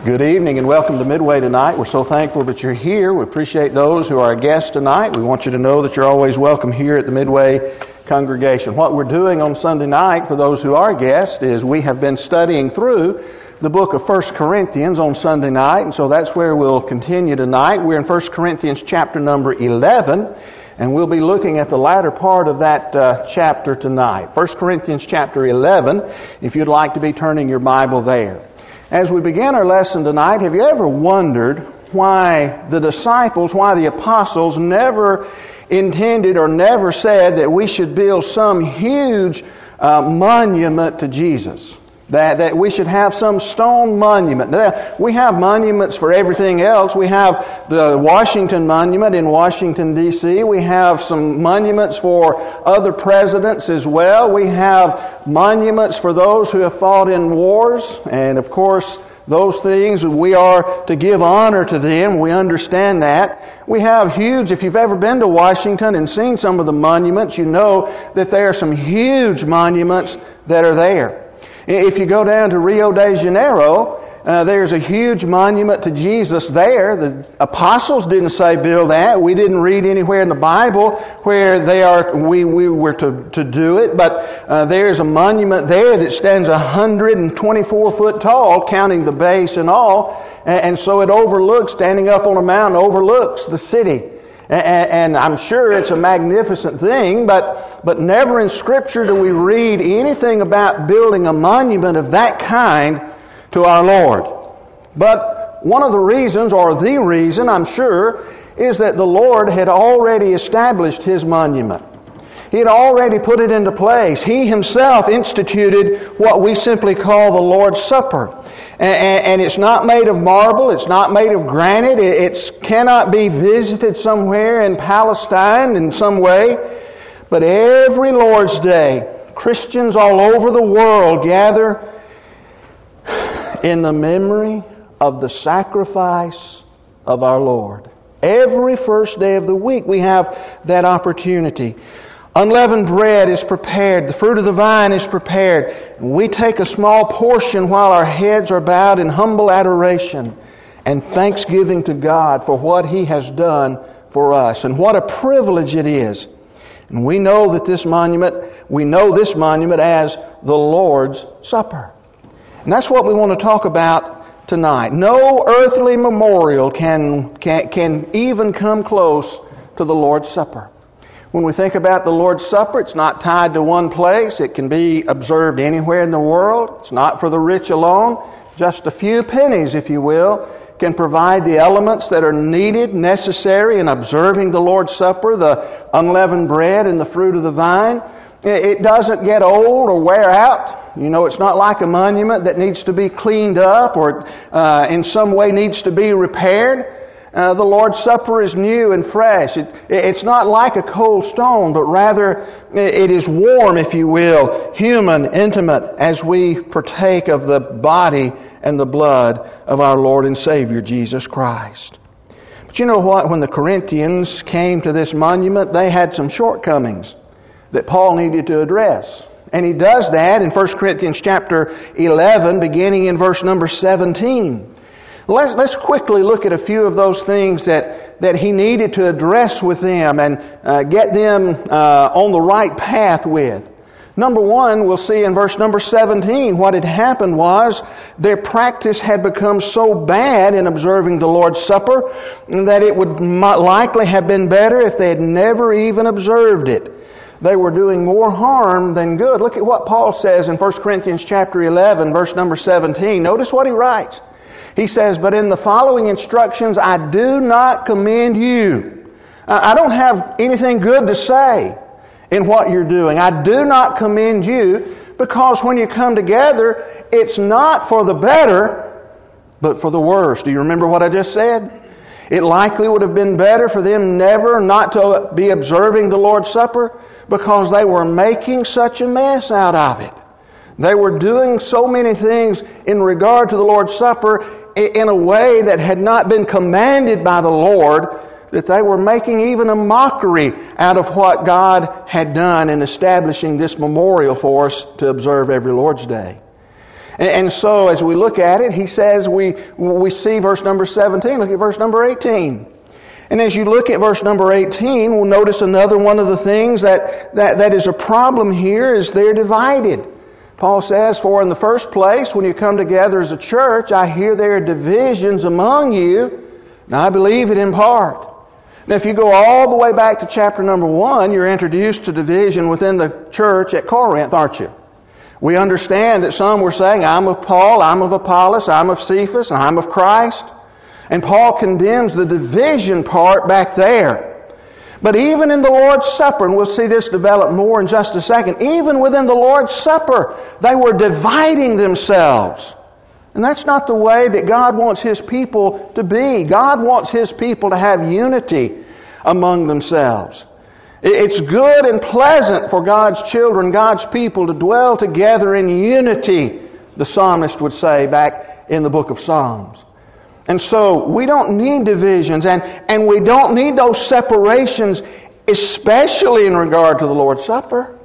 Good evening and welcome to Midway tonight. We're so thankful that you're here. We appreciate those who are our guests tonight. We want you to know that you're always welcome here at the Midway congregation. What we're doing on Sunday night for those who are guests is we have been studying through the book of 1 Corinthians on Sunday night, and so that's where we'll continue tonight. We're in 1 Corinthians chapter number 11, and we'll be looking at the latter part of that uh, chapter tonight. 1 Corinthians chapter 11, if you'd like to be turning your Bible there. As we begin our lesson tonight, have you ever wondered why the disciples, why the apostles never intended or never said that we should build some huge uh, monument to Jesus? That, that we should have some stone monument. We have monuments for everything else. We have the Washington Monument in Washington, D.C. We have some monuments for other presidents as well. We have monuments for those who have fought in wars. And of course, those things we are to give honor to them. We understand that. We have huge, if you've ever been to Washington and seen some of the monuments, you know that there are some huge monuments that are there. If you go down to Rio de Janeiro, uh, there's a huge monument to Jesus there. The apostles didn't say build that. We didn't read anywhere in the Bible where they are. We we were to to do it, but uh, there's a monument there that stands 124 foot tall, counting the base and all, and, and so it overlooks, standing up on a mountain, overlooks the city. And I'm sure it's a magnificent thing, but, but never in Scripture do we read anything about building a monument of that kind to our Lord. But one of the reasons, or the reason, I'm sure, is that the Lord had already established His monument. He had already put it into place. He Himself instituted what we simply call the Lord's Supper. And, it's not made of marble, it's not made of granite, it cannot be visited somewhere in Palestine in some way. But every Lord's Day, Christians all over the world gather in the memory of the sacrifice of our Lord. Every first day of the week we have that opportunity. Unleavened bread is prepared. The fruit of the vine is prepared. We take a small portion while our heads are bowed in humble adoration and thanksgiving to God for what He has done for us. And what a privilege it is. And we know that this monument, we know this monument as the Lord's Supper. And that's what we want to talk about tonight. No earthly memorial can, can, can even come close to the Lord's Supper. When we think about the Lord's Supper, it's not tied to one place. It can be observed anywhere in the world. It's not for the rich alone. Just a few pennies, if you will, can provide the elements that are needed, necessary in observing the Lord's Supper, the unleavened bread and the fruit of the vine. It doesn't get old or wear out. You know, it's not like a monument that needs to be cleaned up or uh, in some way needs to be repaired. Uh, the Lord's Supper is new and fresh. It, it's not like a cold stone, but rather it is warm, if you will, human, intimate, as we partake of the body and the blood of our Lord and Savior, Jesus Christ. But you know what? When the Corinthians came to this monument, they had some shortcomings that Paul needed to address. And he does that in 1 Corinthians chapter 11, beginning in verse number 17. Let's, let's quickly look at a few of those things that, that he needed to address with them and uh, get them uh, on the right path with. Number one, we'll see in verse number 17, what had happened was their practice had become so bad in observing the Lord's Supper that it would likely have been better if they had never even observed it. They were doing more harm than good. Look at what Paul says in 1 Corinthians chapter 11, verse number 17. Notice what he writes. He says, But in the following instructions, I do not commend you. Uh, I don't have anything good to say in what you're doing. I do not commend you because when you come together, it's not for the better, but for the worse. Do you remember what I just said? It likely would have been better for them never not to be observing the Lord's Supper because they were making such a mess out of it. They were doing so many things in regard to the Lord's Supper in a way that had not been commanded by the Lord, that they were making even a mockery out of what God had done in establishing this memorial for us to observe every Lord's Day. And so as we look at it, he says we, we see verse number 17. Look at verse number 18. And as you look at verse number 18, we'll notice another one of the things that, that, that is a problem here is they're divided. Paul says, For in the first place, when you come together as a church, I hear there are divisions among you, and I believe it in part. Now, if you go all the way back to chapter number one, you're introduced to division within the church at Corinth, aren't you? We understand that some were saying, I'm of Paul, I'm of Apollos, I'm of Cephas, I'm of Christ. And Paul condemns the division part back there. But even in the Lord's Supper, and we'll see this develop more in just a second, even within the Lord's Supper, they were dividing themselves. And that's not the way that God wants His people to be. God wants His people to have unity among themselves. It's good and pleasant for God's children, God's people, to dwell together in unity, the psalmist would say back in the book of Psalms. And so we don't need divisions and, and we don't need those separations, especially in regard to the Lord's Supper.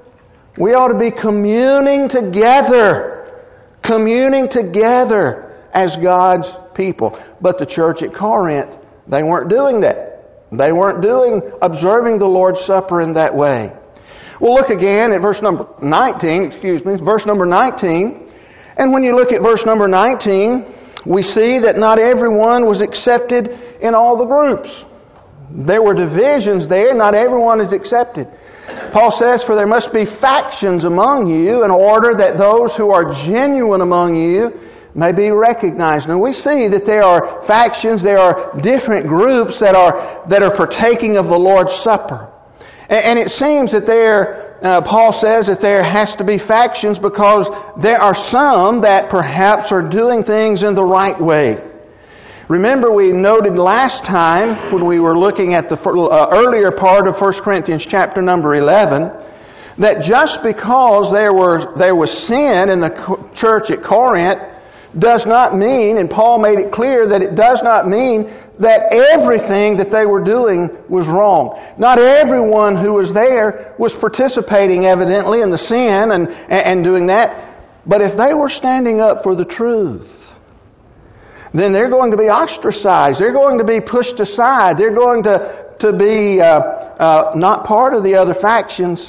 We ought to be communing together, communing together as God's people. But the church at Corinth, they weren't doing that. They weren't doing, observing the Lord's Supper in that way. We'll look again at verse number 19, excuse me, verse number 19. And when you look at verse number 19, we see that not everyone was accepted in all the groups. There were divisions there, not everyone is accepted. Paul says, For there must be factions among you in order that those who are genuine among you may be recognized. Now we see that there are factions, there are different groups that are, that are partaking of the Lord's Supper. And, it seems that there, uh, Paul says that there has to be factions because there are some that perhaps are doing things in the right way. Remember, we noted last time when we were looking at the uh, earlier part of 1 Corinthians chapter number 11 that just because there, were, there was sin in the church at Corinth does not mean, and Paul made it clear that it does not mean that everything that they were doing was wrong. Not everyone who was there was participating evidently in the sin and, and doing that. But if they were standing up for the truth, then they're going to be ostracized. They're going to be pushed aside. They're going to, to be uh, uh, not part of the other factions.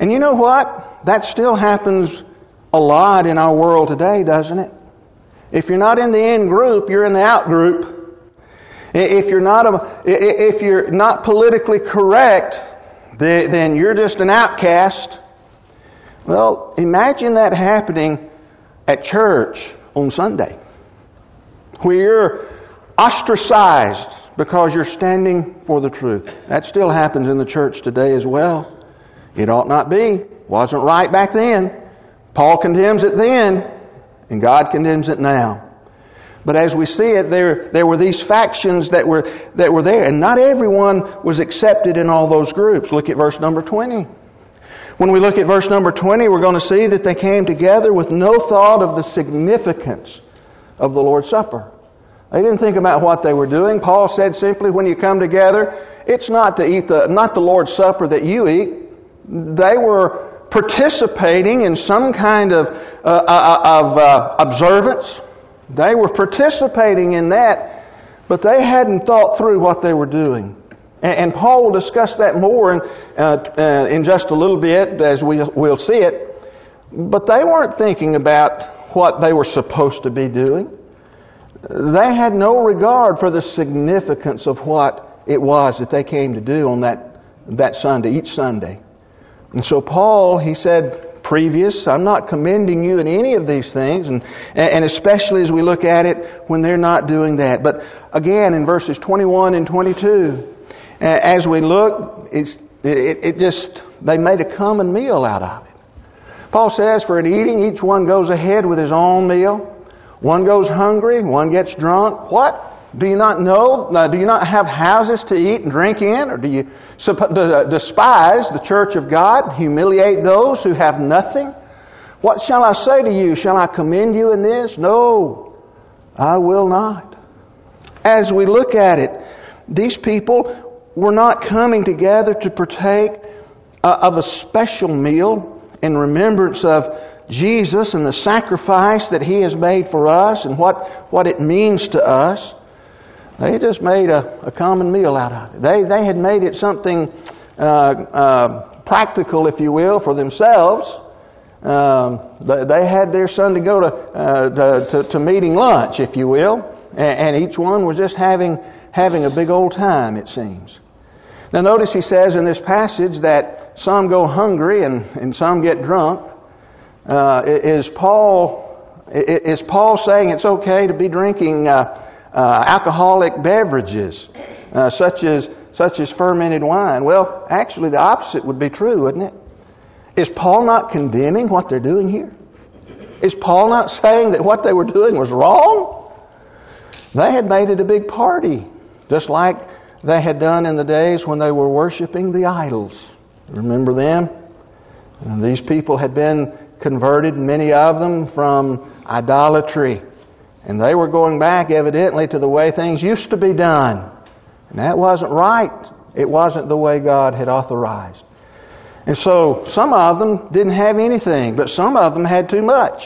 And you know what? That still happens a lot in our world today, doesn't it? If you're not in the in group, you're in the out group. If you're not, a, if you're not politically correct, then you're just an outcast. Well, imagine that happening at church on Sunday, where you're ostracized because you're standing for the truth. That still happens in the church today as well. It ought not be. Wasn't right back then. Paul condemns it then, and God condemns it now. But as we see it, there, there were these factions that were, that were there, and not everyone was accepted in all those groups. Look at verse number 20. When we look at verse number 20, we're going to see that they came together with no thought of the significance of the Lord's Supper. They didn't think about what they were doing. Paul said simply, when you come together, it's not to eat the, not the Lord's Supper that you eat. They were participating in some kind of, uh, uh of uh, observance they were participating in that, but they hadn't thought through what they were doing. And, and Paul will discuss that more in, uh, uh, in just a little bit as we, we'll see it. But they weren't thinking about what they were supposed to be doing. They had no regard for the significance of what it was that they came to do on that, that Sunday, each Sunday. And so Paul, he said, previous. I'm not commending you in any of these things, and, and especially as we look at it when they're not doing that. But again, in verses 21 and 22, as we look, it's, it, it just, they made a common meal out of it. Paul says, For in eating, each one goes ahead with his own meal. One goes hungry, one gets drunk. What? Do you not know? Uh, do you not have houses to eat and drink in? Or do you uh, despise the church of God, humiliate those who have nothing? What shall I say to you? Shall I commend you in this? No, I will not. As we look at it, these people were not coming together to partake uh, of a special meal in remembrance of Jesus and the sacrifice that He has made for us and what, what it means to us, they just made a, a common meal out of it. They, they had made it something uh, uh, practical, if you will, for themselves. Um, they had their son to go to, uh, to, to, to, meeting lunch, if you will, and, and each one was just having, having a big old time, it seems. Now, notice he says in this passage that some go hungry and, and some get drunk. Uh, is Paul is Paul saying it's okay to be drinking uh, uh, alcoholic beverages uh, such as such as fermented wine? Well, actually, the opposite would be true, wouldn't it? Is Paul not condemning what they're doing here? Is Paul not saying that what they were doing was wrong? They had made it a big party, just like they had done in the days when they were worshiping the idols. Remember them? And these people had been converted, many of them, from idolatry. And they were going back, evidently, to the way things used to be done. And that wasn't right. It wasn't the way God had authorized. And so some of them didn't have anything, but some of them had too much.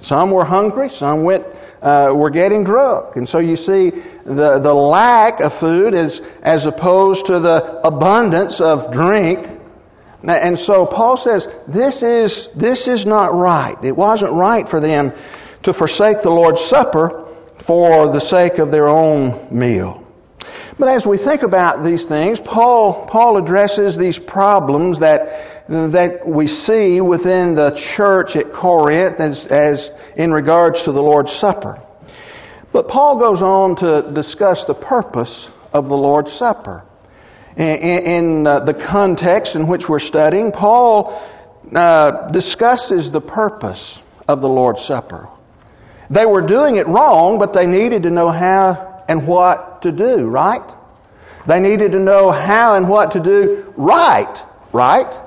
Some were hungry, some went, uh, were getting drunk. And so you see the, the lack of food as, as opposed to the abundance of drink and so Paul says, this is, this is not right. It wasn't right for them to forsake the Lord's Supper for the sake of their own meal. But as we think about these things, Paul, Paul addresses these problems that, that we see within the church at Corinth as, as in regards to the Lord's Supper. But Paul goes on to discuss the purpose of the Lord's Supper in uh, the context in which we're studying, Paul uh, discusses the purpose of the Lord's Supper. They were doing it wrong, but they needed to know how and what to do, right? They needed to know how and what to do right, right?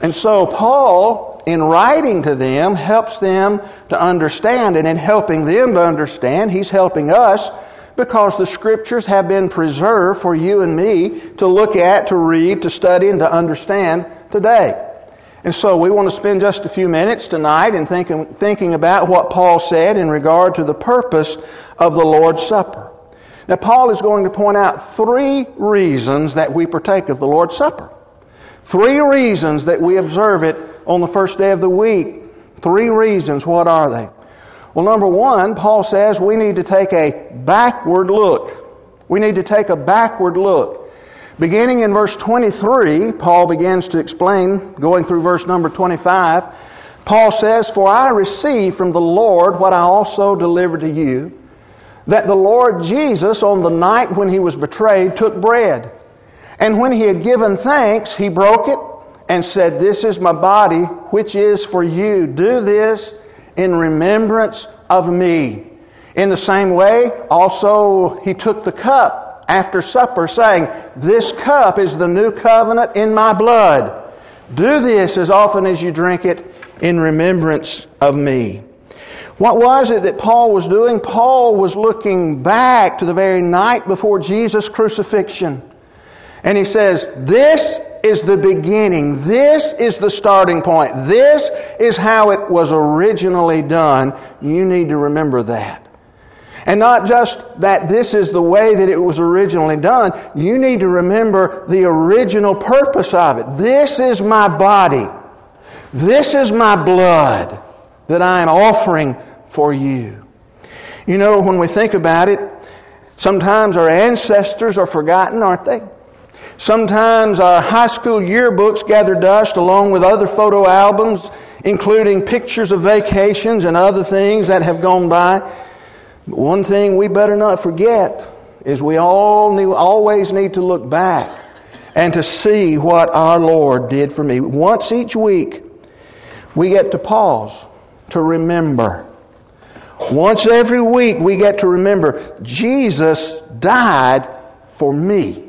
And so Paul, in writing to them, helps them to understand, and in helping them to understand, he's helping us because the Scriptures have been preserved for you and me to look at, to read, to study, and to understand today. And so we want to spend just a few minutes tonight in thinking, thinking about what Paul said in regard to the purpose of the Lord's Supper. Now, Paul is going to point out three reasons that we partake of the Lord's Supper. Three reasons that we observe it on the first day of the week. Three reasons. What are they? Well, number one, Paul says we need to take a backward look. We need to take a backward look. Beginning in verse 23, Paul begins to explain, going through verse number 25, Paul says, For I received from the Lord what I also delivered to you, that the Lord Jesus, on the night when he was betrayed, took bread. And when he had given thanks, he broke it and said, This is my body, which is for you. Do this in remembrance of me. In the same way, also he took the cup after supper, saying, This cup is the new covenant in my blood. Do this as often as you drink it in remembrance of me. What was it that Paul was doing? Paul was looking back to the very night before Jesus' crucifixion. And he says, This is the beginning. This is the starting point. This is how it was originally done. You need to remember that. And not just that this is the way that it was originally done, you need to remember the original purpose of it. This is my body. This is my blood that I am offering for you. You know, when we think about it, sometimes our ancestors are forgotten, aren't they? Sometimes our high school yearbooks gather dust along with other photo albums, including pictures of vacations and other things that have gone by. One thing we better not forget is we all always need to look back and to see what our Lord did for me. Once each week, we get to pause to remember. Once every week, we get to remember Jesus died for me.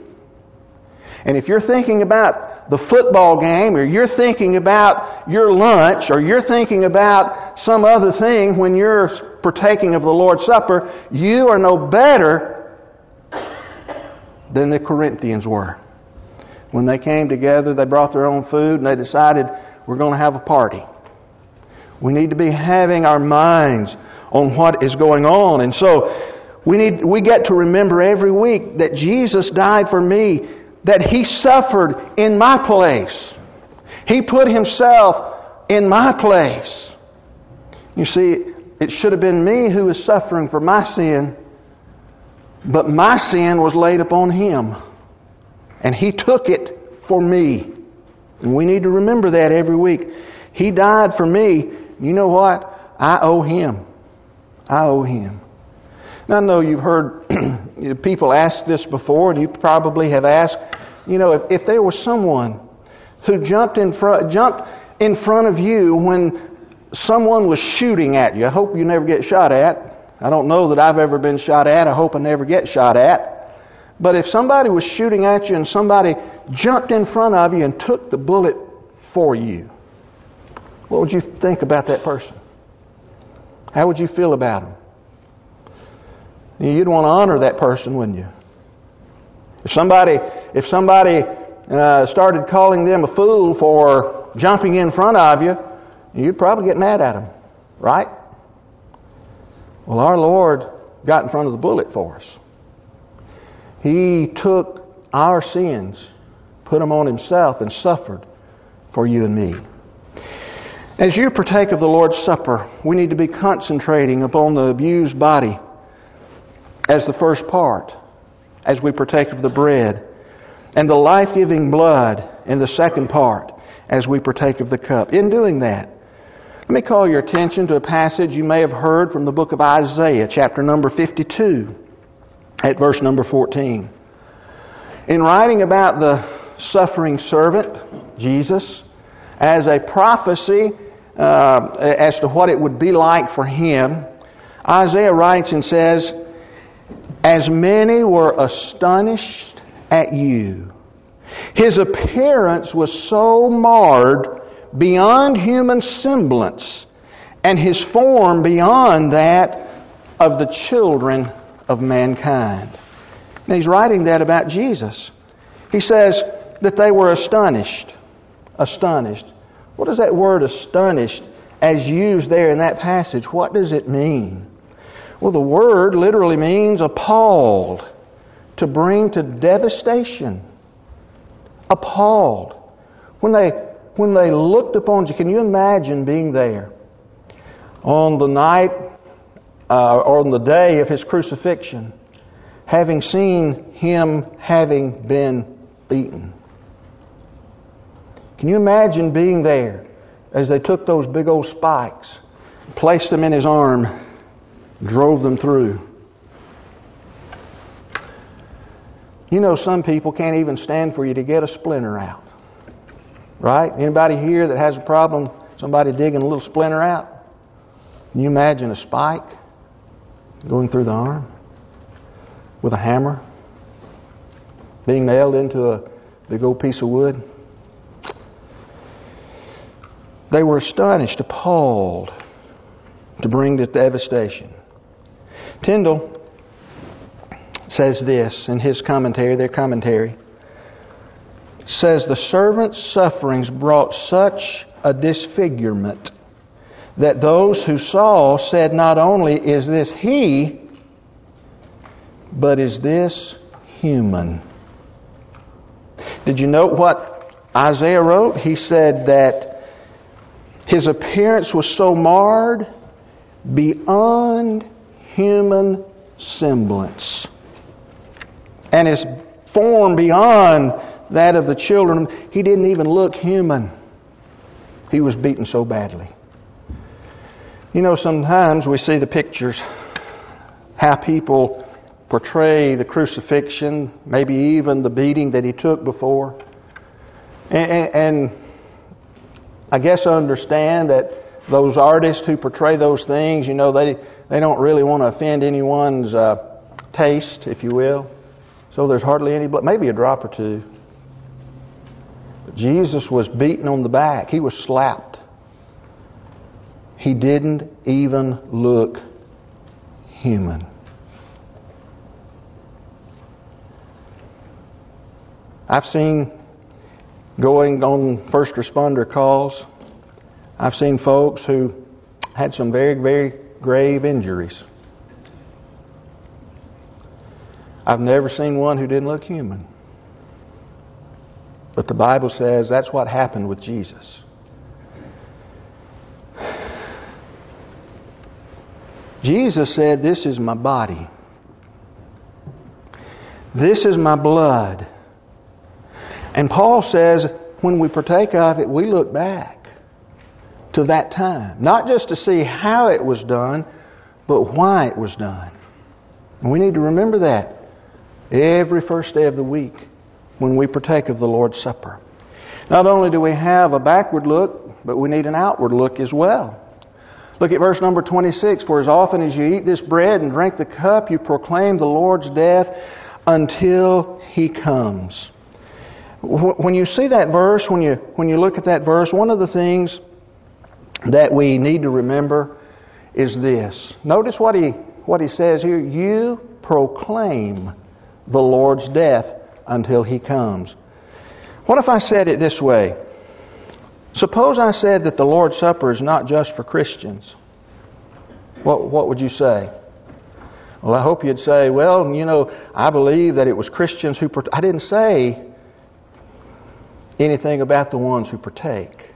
And if you're thinking about the football game, or you're thinking about your lunch, or you're thinking about some other thing when you're partaking of the Lord's Supper, you are no better than the Corinthians were. When they came together, they brought their own food and they decided, we're going to have a party. We need to be having our minds on what is going on. And so we need we get to remember every week that Jesus died for me, that he suffered in my place. He put himself in my place. You see, it should have been me who was suffering for my sin, but my sin was laid upon him. And he took it for me. And we need to remember that every week. He died for me. You know what? I owe him. I owe him. Now, I know you've heard people ask this before, and you probably have asked, you know, if, if there was someone who jumped in front, jumped in front of you when someone was shooting at you. I hope you never get shot at. I don't know that I've ever been shot at. I hope I never get shot at. But if somebody was shooting at you and somebody jumped in front of you and took the bullet for you, what would you think about that person? How would you feel about him? You'd want to honor that person, wouldn't you? If somebody, if somebody uh, started calling them a fool for jumping in front of you, you'd probably get mad at them, right? Well, our Lord got in front of the bullet for us. He took our sins, put them on Himself, and suffered for you and me. As you partake of the Lord's Supper, we need to be concentrating upon the abused body as the first part, as we partake of the bread, and the life giving blood in the second part, as we partake of the cup. In doing that, let me call your attention to a passage you may have heard from the book of Isaiah, chapter number 52 at verse number 14. In writing about the suffering servant, Jesus, as a prophecy uh, as to what it would be like for him, Isaiah writes and says, As many were astonished at you. His appearance was so marred beyond human semblance, and his form beyond that of the children of mankind. And he's writing that about Jesus. He says that they were astonished. Astonished. What does that word astonished, as used there in that passage, what does it mean? Well, the word literally means appalled, to bring to devastation. Appalled. When they, when they looked upon you, can you imagine being there on the night uh, or on the day of his crucifixion, having seen him having been beaten. Can you imagine being there as they took those big old spikes, placed them in his arm, drove them through? You know, some people can't even stand for you to get a splinter out. Right? Anybody here that has a problem, somebody digging a little splinter out? Can you imagine a spike? going through the arm with a hammer, being nailed into a big old piece of wood. They were astonished, appalled to bring the devastation. Tyndale says this in his commentary, their commentary says the servant's sufferings brought such a disfigurement that those who saw said, Not only is this he, but is this human? Did you note what Isaiah wrote? He said that his appearance was so marred beyond human semblance, and his form beyond that of the children. He didn't even look human. He was beaten so badly. You know, sometimes we see the pictures, how people portray the crucifixion, maybe even the beating that he took before. And, and, I guess I understand that those artists who portray those things, you know, they, they don't really want to offend anyone's uh, taste, if you will. So there's hardly any blood, maybe a drop or two. But Jesus was beaten on the back, he was slapped. He didn't even look human. I've seen going on first responder calls, I've seen folks who had some very, very grave injuries. I've never seen one who didn't look human. But the Bible says that's what happened with Jesus. Jesus said, This is my body. This is my blood. And Paul says, when we partake of it, we look back to that time. Not just to see how it was done, but why it was done. And we need to remember that every first day of the week when we partake of the Lord's Supper. Not only do we have a backward look, but we need an outward look as well. Look at verse number 26. For as often as you eat this bread and drink the cup, you proclaim the Lord's death until He comes. When you see that verse, when you, when you look at that verse, one of the things that we need to remember is this. Notice what he, what he says here. You proclaim the Lord's death until He comes. What if I said it this way? Suppose I said that the Lord's Supper is not just for Christians. What, what would you say? Well, I hope you'd say, well, you know, I believe that it was Christians who. I didn't say anything about the ones who partake.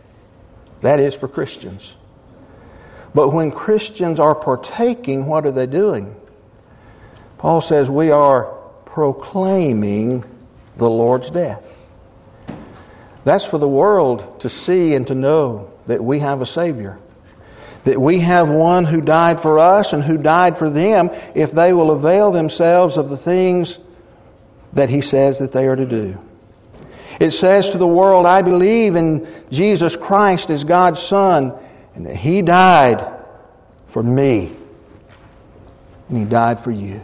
That is for Christians. But when Christians are partaking, what are they doing? Paul says we are proclaiming the Lord's death. That's for the world to see and to know that we have a Savior. That we have one who died for us and who died for them if they will avail themselves of the things that He says that they are to do. It says to the world, I believe in Jesus Christ as God's Son and that He died for me and He died for you.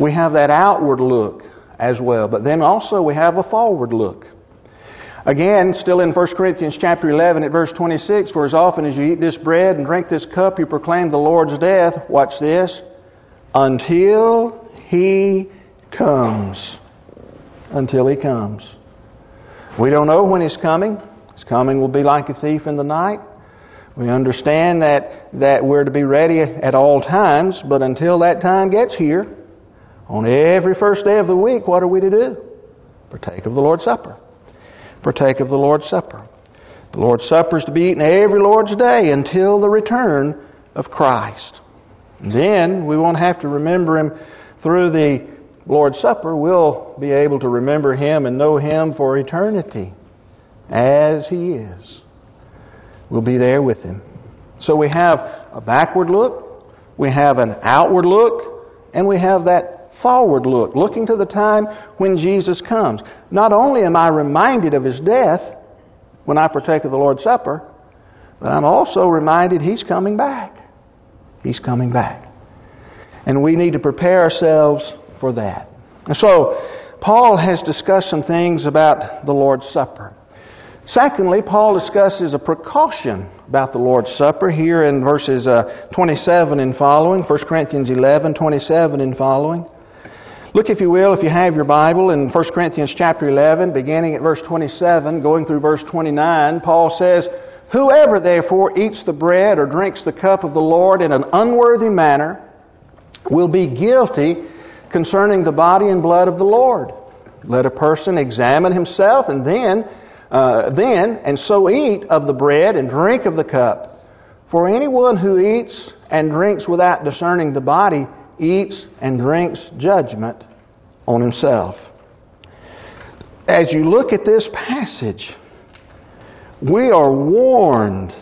We have that outward look as well, but then also we have a forward look. Again, still in 1 Corinthians chapter 11 at verse 26, for as often as you eat this bread and drink this cup, you proclaim the Lord's death. Watch this. Until He comes. Until He comes. We don't know when He's coming. His coming will be like a thief in the night. We understand that, that we're to be ready at all times, but until that time gets here, on every first day of the week, what are we to do? Partake of the Lord's Supper partake of the Lord's Supper. The Lord's Supper is to be eaten every Lord's day until the return of Christ. Then we won't have to remember Him through the Lord's Supper. We'll be able to remember Him and know Him for eternity as He is. We'll be there with Him. So we have a backward look, we have an outward look, and we have that forward look, looking to the time when Jesus comes. Not only am I reminded of his death when I partake of the Lord's Supper, but I'm also reminded he's coming back. He's coming back. And we need to prepare ourselves for that. And so, Paul has discussed some things about the Lord's Supper. Secondly, Paul discusses a precaution about the Lord's Supper here in verses uh, 27 and following, 1 Corinthians 11, 27 and following. Look, if you will, if you have your Bible in 1 Corinthians chapter 11, beginning at verse 27, going through verse 29, Paul says, Whoever therefore eats the bread or drinks the cup of the Lord in an unworthy manner will be guilty concerning the body and blood of the Lord. Let a person examine himself and then, uh, then, and so eat of the bread and drink of the cup. For anyone who eats and drinks without discerning the body eats and drinks judgment on himself. As you look at this passage, we are warned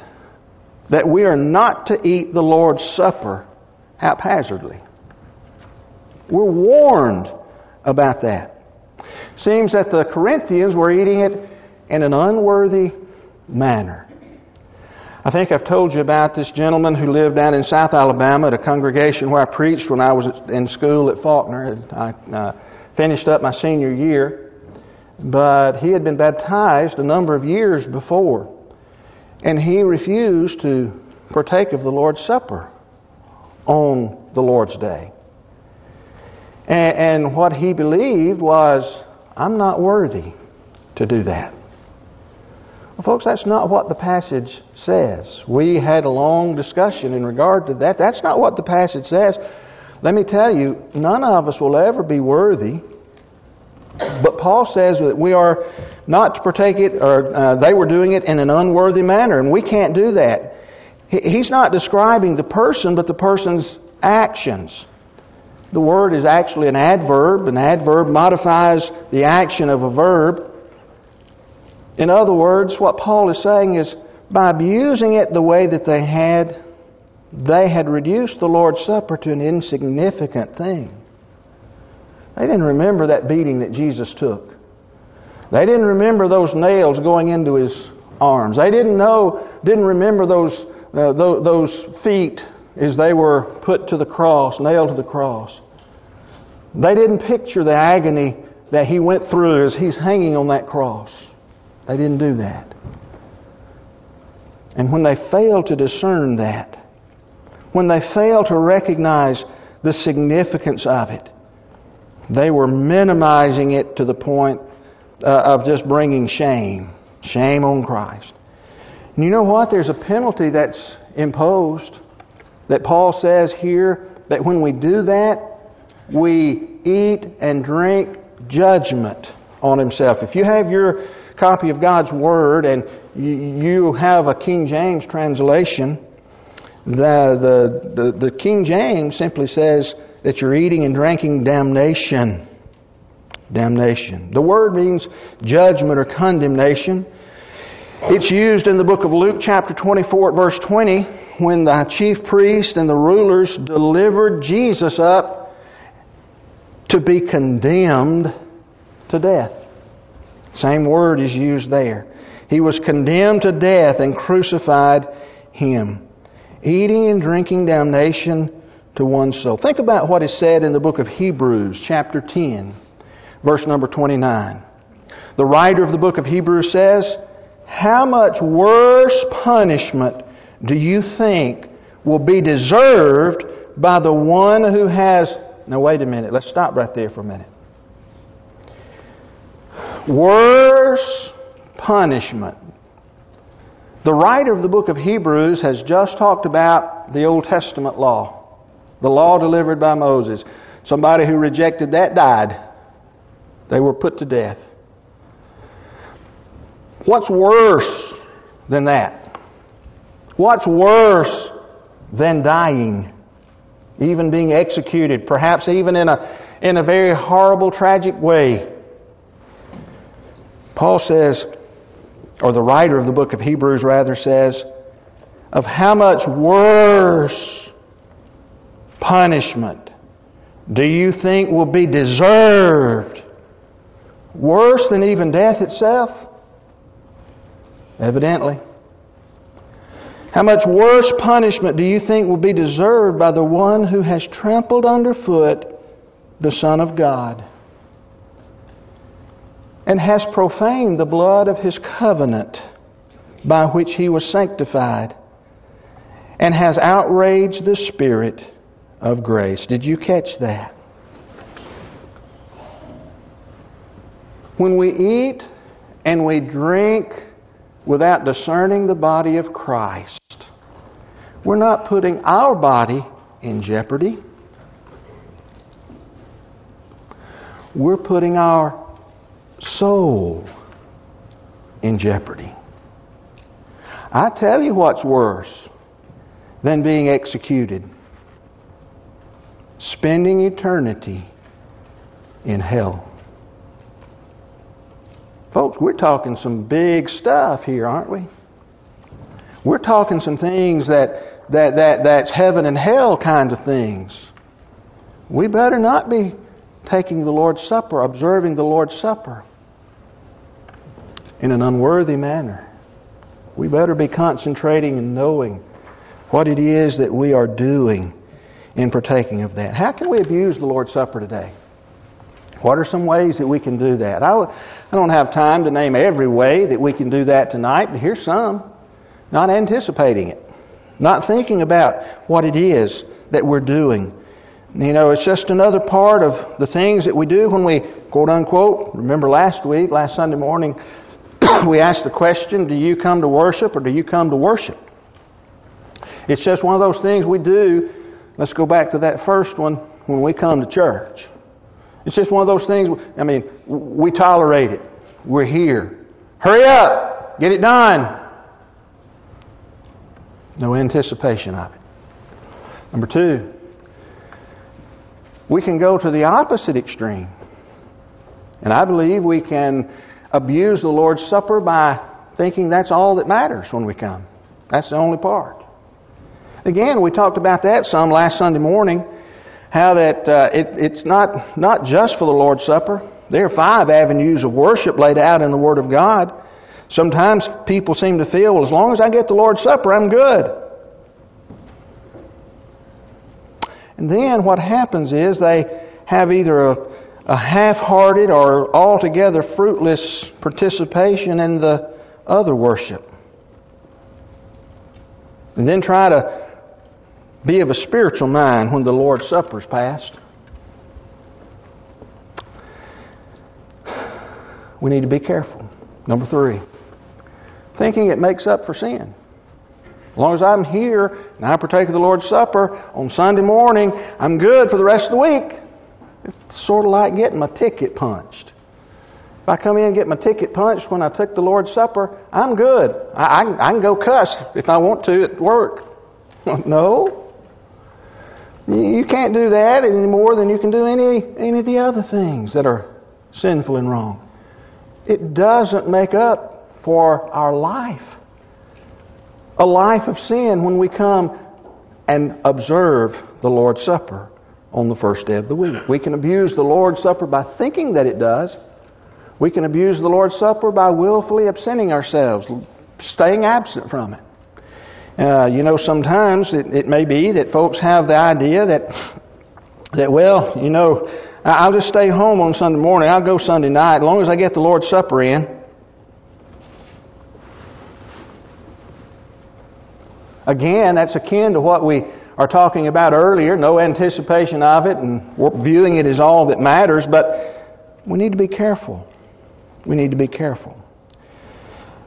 that we are not to eat the Lord's Supper haphazardly. We're warned about that. Seems that the Corinthians were eating it in an unworthy manner. I think I've told you about this gentleman who lived down in South Alabama at a congregation where I preached when I was in school at Faulkner. I uh, finished up my senior year, but he had been baptized a number of years before, and he refused to partake of the Lord's Supper on the Lord's Day. And, and what he believed was, I'm not worthy to do that. Well, folks, that's not what the passage says. We had a long discussion in regard to that. That's not what the passage says. Let me tell you, none of us will ever be worthy. But Paul says that we are not to partake it, or uh, they were doing it in an unworthy manner, and we can't do that. He's not describing the person, but the person's actions. The word is actually an adverb. An adverb modifies the action of a verb. In other words, what Paul is saying is by abusing it the way that they had, they had reduced the Lord's Supper to an insignificant thing. They didn't remember that beating that Jesus took. They didn't remember those nails going into his arms. They didn't know, didn't remember those, uh, those feet as they were put to the cross, nailed to the cross. They didn't picture the agony that he went through as he's hanging on that cross. They didn't do that. And when they failed to discern that, when they failed to recognize the significance of it, they were minimizing it to the point uh, of just bringing shame. Shame on Christ. And you know what? There's a penalty that's imposed that Paul says here that when we do that, we eat and drink judgment on himself. If you have your copy of God's Word and you have a King James translation, the, the, the, the King James simply says that you're eating and drinking damnation. Damnation. The word means judgment or condemnation. It's used in the book of Luke, chapter 24, verse 20, when the chief priest and the rulers delivered Jesus up to be condemned to death. Same word is used there. He was condemned to death and crucified him. Eating and drinking damnation to one's soul. Think about what is said in the book of Hebrews, chapter 10, verse number 29. The writer of the book of Hebrews says, How much worse punishment do you think will be deserved by the one who has. Now, wait a minute. Let's stop right there for a minute. Worse punishment. The writer of the book of Hebrews has just talked about the Old Testament law the law delivered by Moses. Somebody who rejected that died. They were put to death. What's worse than that? What's worse than dying? Even being executed, perhaps even in a, in a very horrible, tragic way. Paul says, or the writer of the book of Hebrews rather says, of how much worse punishment do you think will be deserved worse than even death itself? Evidently. How much worse punishment do you think will be deserved by the one who has trampled underfoot the Son of God and has profaned the blood of his covenant by which he was sanctified and has outraged the Spirit of grace. Did you catch that? When we eat and we drink without discerning the body of Christ, we're not putting our body in jeopardy. We're putting our soul in jeopardy. I tell you what's worse than being executed spending eternity in hell. Folks, we're talking some big stuff here, aren't we? We're talking some things that, that, that that's heaven and hell kind of things. We better not be taking the Lord's Supper, observing the Lord's Supper in an unworthy manner. We better be concentrating and knowing what it is that we are doing in partaking of that. How can we abuse the Lord's Supper today? What are some ways that we can do that? I, I don't have time to name every way that we can do that tonight, but here's some. Not anticipating it, not thinking about what it is that we're doing. You know, it's just another part of the things that we do when we, quote unquote, remember last week, last Sunday morning, we asked the question do you come to worship or do you come to worship? It's just one of those things we do. Let's go back to that first one when we come to church. It's just one of those things, I mean, we tolerate it. We're here. Hurry up! Get it done! No anticipation of it. Number two, we can go to the opposite extreme. And I believe we can abuse the Lord's Supper by thinking that's all that matters when we come. That's the only part. Again, we talked about that some last Sunday morning, how that uh, it, it's not, not just for the Lord's Supper. There are five avenues of worship laid out in the Word of God. Sometimes people seem to feel, well, as long as I get the Lord's Supper, I'm good. And then what happens is they have either a, a half hearted or altogether fruitless participation in the other worship. And then try to be of a spiritual mind when the Lord's Supper's passed. We need to be careful. Number three, thinking it makes up for sin. As long as I'm here and I partake of the Lord's Supper on Sunday morning, I'm good for the rest of the week. It's sort of like getting my ticket punched. If I come in and get my ticket punched when I took the Lord's Supper, I'm good. I, I, I can go cuss if I want to at work. no. You can't do that any more than you can do any, any of the other things that are sinful and wrong. It doesn't make up for our life. A life of sin when we come and observe the Lord's Supper on the first day of the week. We can abuse the Lord's Supper by thinking that it does. We can abuse the Lord's Supper by willfully absenting ourselves, staying absent from it. Uh, you know, sometimes it, it may be that folks have the idea that, that well, you know, I'll just stay home on Sunday morning. I'll go Sunday night as long as I get the Lord's Supper in. Again, that's akin to what we are talking about earlier no anticipation of it and viewing it as all that matters, but we need to be careful. We need to be careful.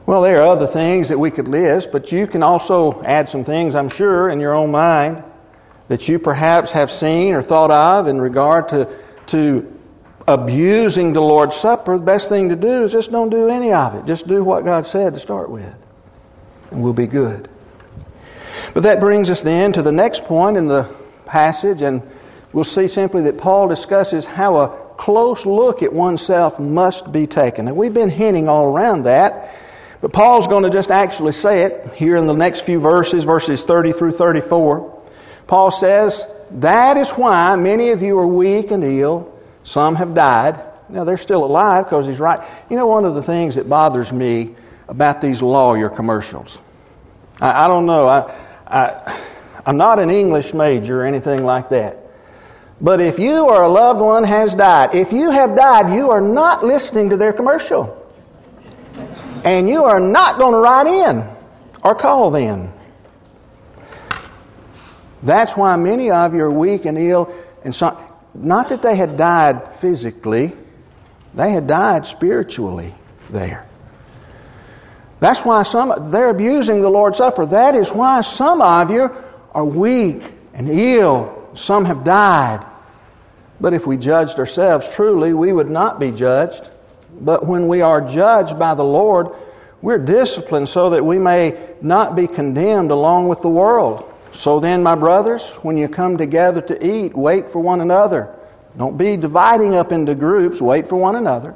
Well, there are other things that we could list, but you can also add some things, I'm sure, in your own mind that you perhaps have seen or thought of in regard to, to abusing the Lord's Supper. The best thing to do is just don't do any of it. Just do what God said to start with, and we'll be good. But that brings us then to the next point in the passage, and we'll see simply that Paul discusses how a close look at oneself must be taken. And we've been hinting all around that. But Paul's going to just actually say it here in the next few verses, verses 30 through 34. Paul says, That is why many of you are weak and ill. Some have died. Now, they're still alive because he's right. You know, one of the things that bothers me about these lawyer commercials, I, I don't know. I, I, I'm not an English major or anything like that. But if you or a loved one has died, if you have died, you are not listening to their commercial. And you are not going to write in or call them. That's why many of you are weak and ill. And some, not that they had died physically, they had died spiritually there. That's why some they're abusing the Lord's Supper. That is why some of you are weak and ill. Some have died. But if we judged ourselves truly, we would not be judged. But when we are judged by the Lord, we're disciplined so that we may not be condemned along with the world. So then, my brothers, when you come together to eat, wait for one another. Don't be dividing up into groups, wait for one another.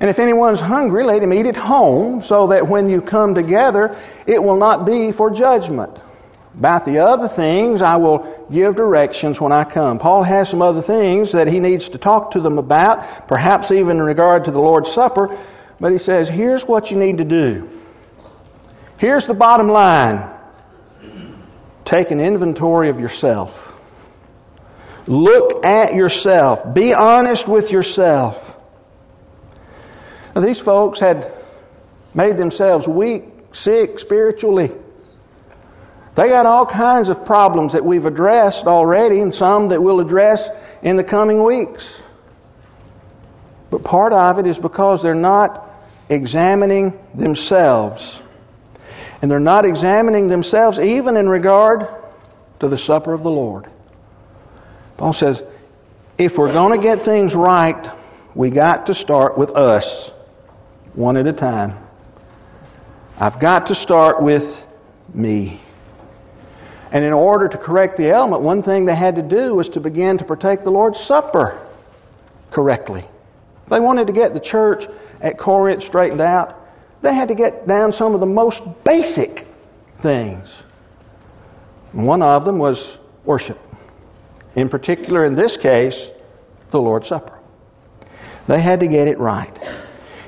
And if anyone's hungry, let him eat at home, so that when you come together, it will not be for judgment. About the other things, I will give directions when I come. Paul has some other things that he needs to talk to them about, perhaps even in regard to the Lord's Supper, but he says, here's what you need to do. Here's the bottom line take an inventory of yourself. Look at yourself. Be honest with yourself. Now, these folks had made themselves weak, sick spiritually. They got all kinds of problems that we've addressed already and some that we'll address in the coming weeks. But part of it is because they're not examining themselves. And they're not examining themselves even in regard to the supper of the Lord. Paul says, if we're going to get things right, we got to start with us, one at a time. I've got to start with me. And in order to correct the element, one thing they had to do was to begin to partake the Lord's Supper correctly. They wanted to get the church at Corinth straightened out. They had to get down some of the most basic things. One of them was worship. In particular, in this case, the Lord's Supper. They had to get it right.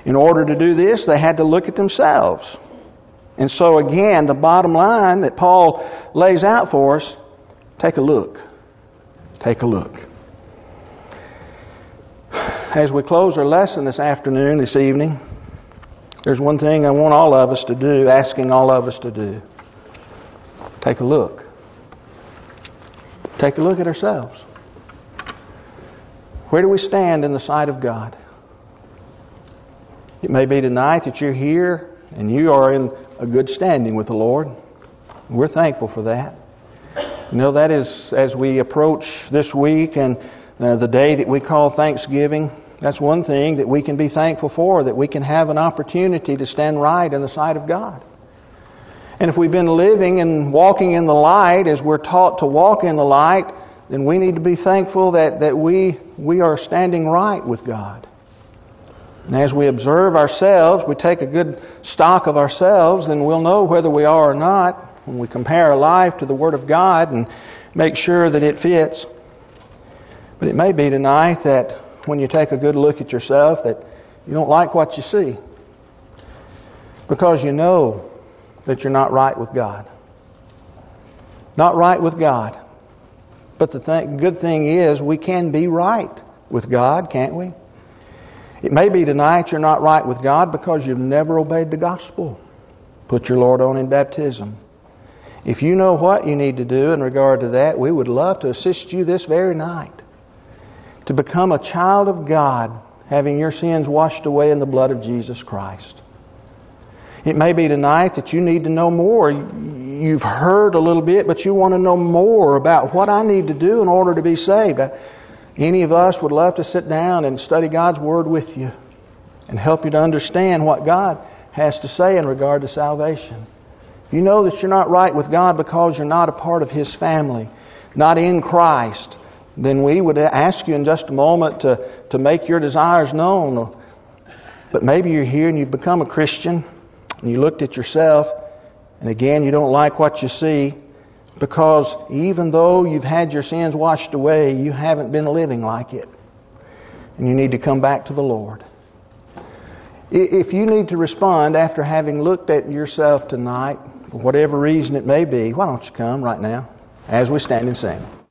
In order to do this, they had to look at themselves. And so, again, the bottom line that Paul lays out for us take a look. Take a look. As we close our lesson this afternoon, this evening, there's one thing I want all of us to do, asking all of us to do. Take a look. Take a look at ourselves. Where do we stand in the sight of God? It may be tonight that you're here and you are in a good standing with the Lord. We're thankful for that. You know, that is as we approach this week and uh, the day that we call Thanksgiving, that's one thing that we can be thankful for, that we can have an opportunity to stand right in the sight of God. And if we've been living and walking in the light as we're taught to walk in the light, then we need to be thankful that, that we, we are standing right with God. And as we observe ourselves, we take a good stock of ourselves, and we'll know whether we are or not when we compare our life to the Word of God and make sure that it fits. But it may be tonight that when you take a good look at yourself that you don't like what you see because you know that you're not right with God. Not right with God. But the th- good thing is we can be right with God, can't we? It may be tonight you're not right with God because you've never obeyed the gospel. Put your Lord on in baptism. If you know what you need to do in regard to that, we would love to assist you this very night to become a child of God, having your sins washed away in the blood of Jesus Christ. It may be tonight that you need to know more. You've heard a little bit, but you want to know more about what I need to do in order to be saved. Any of us would love to sit down and study God's Word with you and help you to understand what God has to say in regard to salvation. If You know that you're not right with God because you're not a part of His family, not in Christ, then we would ask you in just a moment to, to make your desires known. But maybe you're here and you've become a Christian and you looked at yourself and again you don't like what you see because even though you've had your sins washed away, you haven't been living like it. And you need to come back to the Lord. If you need to respond after having looked at yourself tonight, for whatever reason it may be, why don't you come right now as we stand and sing?